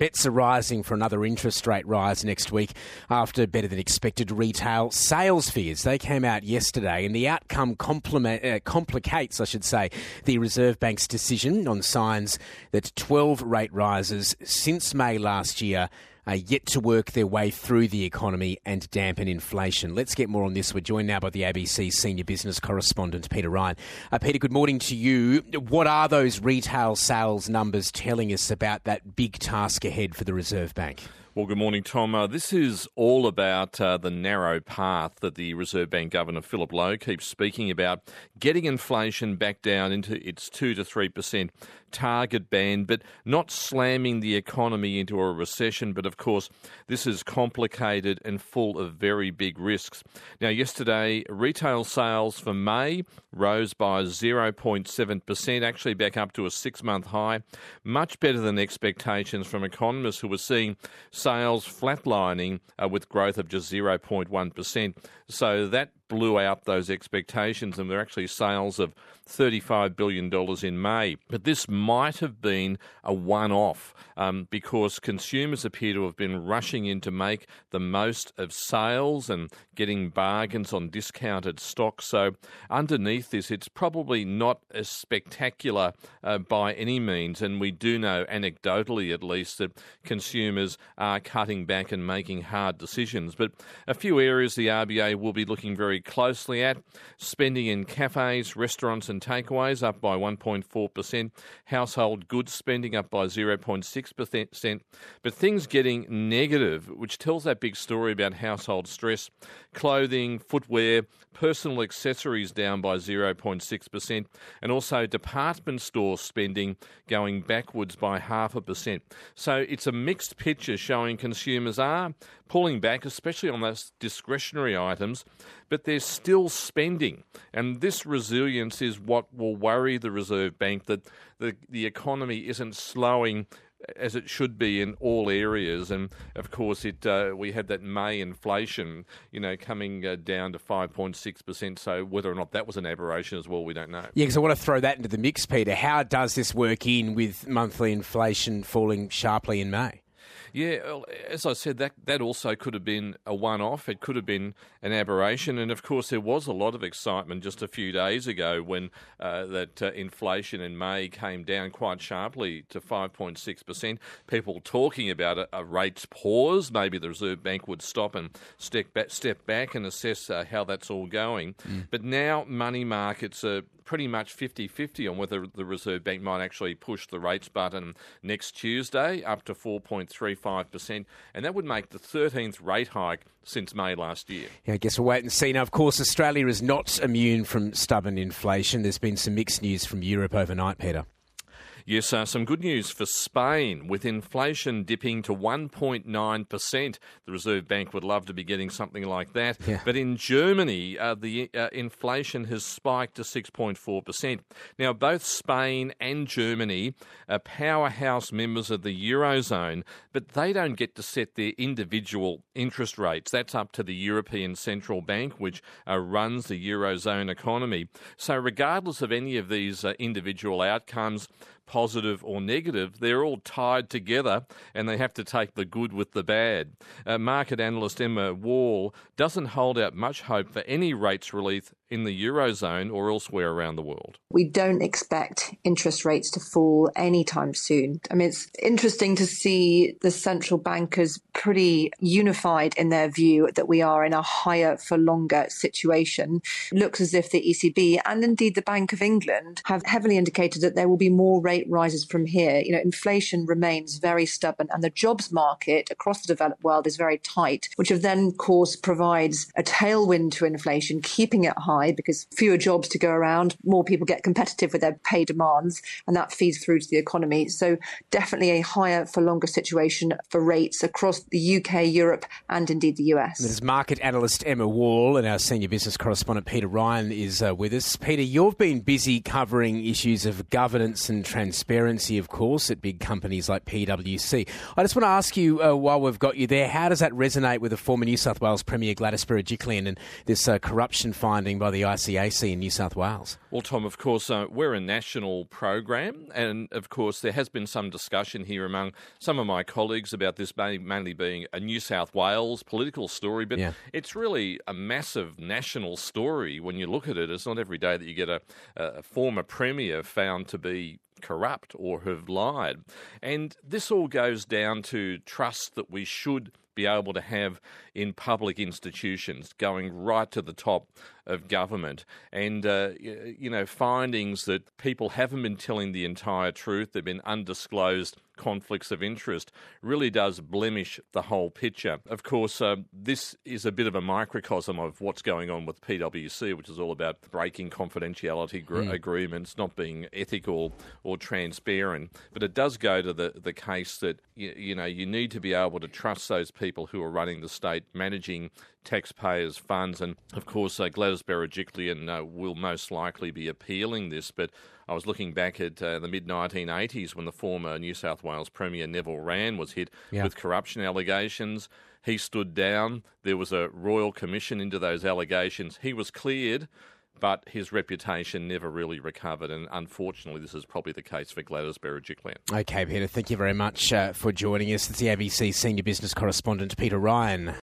Bets are rising for another interest rate rise next week after better than expected retail sales figures. They came out yesterday, and the outcome uh, complicates, I should say, the Reserve Bank's decision on signs that 12 rate rises since May last year are yet to work their way through the economy and dampen inflation. Let's get more on this. We're joined now by the ABC senior business correspondent, Peter Ryan. Uh, Peter, good morning to you. What are those retail sales numbers telling us about that big task ahead for the Reserve Bank? Well, good morning, Tom. Uh, this is all about uh, the narrow path that the Reserve Bank Governor Philip Lowe keeps speaking about, getting inflation back down into its 2 to 3% target band, but not slamming the economy into a recession. But of course, this is complicated and full of very big risks. Now, yesterday, retail sales for May rose by 0.7%, actually back up to a six month high, much better than expectations from economists who were seeing sales flatlining uh, with growth of just 0.1%. So that blew out those expectations, and they're actually sales of $35 billion in May. But this might have been a one off um, because consumers appear to have been rushing in to make the most of sales and getting bargains on discounted stock. So, underneath this, it's probably not as spectacular uh, by any means. And we do know, anecdotally at least, that consumers are cutting back and making hard decisions. But a few areas the RBA will be looking very closely at. Spending in cafes, restaurants, and takeaways up by 1.4%, household goods spending up by 0.6%, but things getting negative, which tells that big story about household stress. Clothing, footwear, personal accessories down by 0.6%, and also department store spending going backwards by half a percent. So it's a mixed picture showing consumers are pulling back, especially on those discretionary items, but they're still spending. And this resilience is what will worry the Reserve Bank that the, the economy isn't slowing as it should be in all areas. And of course, it uh, we had that May inflation, you know, coming uh, down to five point six percent. So whether or not that was an aberration as well, we don't know. Yeah, because I want to throw that into the mix, Peter. How does this work in with monthly inflation falling sharply in May? Yeah, as I said, that that also could have been a one-off. It could have been an aberration, and of course, there was a lot of excitement just a few days ago when uh, that uh, inflation in May came down quite sharply to 5.6 percent. People talking about a, a, rates pause. Maybe the Reserve Bank would stop and step back, step back and assess uh, how that's all going. Mm. But now money markets are pretty much 50 50 on whether the Reserve Bank might actually push the rates button next Tuesday up to 4.35%. And that would make the 13th rate hike since May last year. Yeah, I guess we'll wait and see. Now, of course, Australia is not immune from stubborn inflation. There's been some mixed news from Europe overnight, Peter. Yes, uh, some good news for Spain with inflation dipping to 1.9%. The Reserve Bank would love to be getting something like that. Yeah. But in Germany, uh, the uh, inflation has spiked to 6.4%. Now, both Spain and Germany are powerhouse members of the Eurozone, but they don't get to set their individual interest rates. That's up to the European Central Bank, which uh, runs the Eurozone economy. So, regardless of any of these uh, individual outcomes, positive or negative, they're all tied together and they have to take the good with the bad. Uh, market analyst Emma Wall doesn't hold out much hope for any rates relief in the Eurozone or elsewhere around the world. We don't expect interest rates to fall anytime soon. I mean, it's interesting to see the central bankers pretty unified in their view that we are in a higher for longer situation. It looks as if the ECB and indeed the Bank of England have heavily indicated that there will be more rate rises from here. You know, inflation remains very stubborn and the jobs market across the developed world is very tight, which of then, of course, provides a tailwind to inflation, keeping it high because fewer jobs to go around, more people get competitive with their pay demands, and that feeds through to the economy. So definitely a higher for longer situation for rates across the UK, Europe, and indeed the US. There's market analyst Emma Wall and our senior business correspondent Peter Ryan is uh, with us. Peter, you've been busy covering issues of governance and transition transparency, of course, at big companies like PwC. I just want to ask you, uh, while we've got you there, how does that resonate with the former New South Wales Premier Gladys Berejiklian and this uh, corruption finding by the ICAC in New South Wales? Well, Tom, of course, uh, we're a national program, and of course, there has been some discussion here among some of my colleagues about this mainly being a New South Wales political story, but yeah. it's really a massive national story when you look at it. It's not every day that you get a, a former premier found to be corrupt or have lied. And this all goes down to trust that we should be able to have in public institutions, going right to the top of government. And, uh, you know, findings that people haven't been telling the entire truth, they've been undisclosed conflicts of interest, really does blemish the whole picture. Of course, uh, this is a bit of a microcosm of what's going on with PwC, which is all about breaking confidentiality gr- mm. agreements, not being ethical or transparent. But it does go to the, the case that, you, you know, you need to be able to trust those people who are running the state, managing taxpayers' funds. And of course, uh, Gladys Berejiklian uh, will most likely be appealing this. But I was looking back at uh, the mid 1980s when the former New South Wales Premier Neville Wran was hit yeah. with corruption allegations. He stood down. There was a royal commission into those allegations. He was cleared but his reputation never really recovered. And unfortunately, this is probably the case for Gladys Berejiklian. Okay, Peter, thank you very much uh, for joining us. It's the ABC senior business correspondent, Peter Ryan.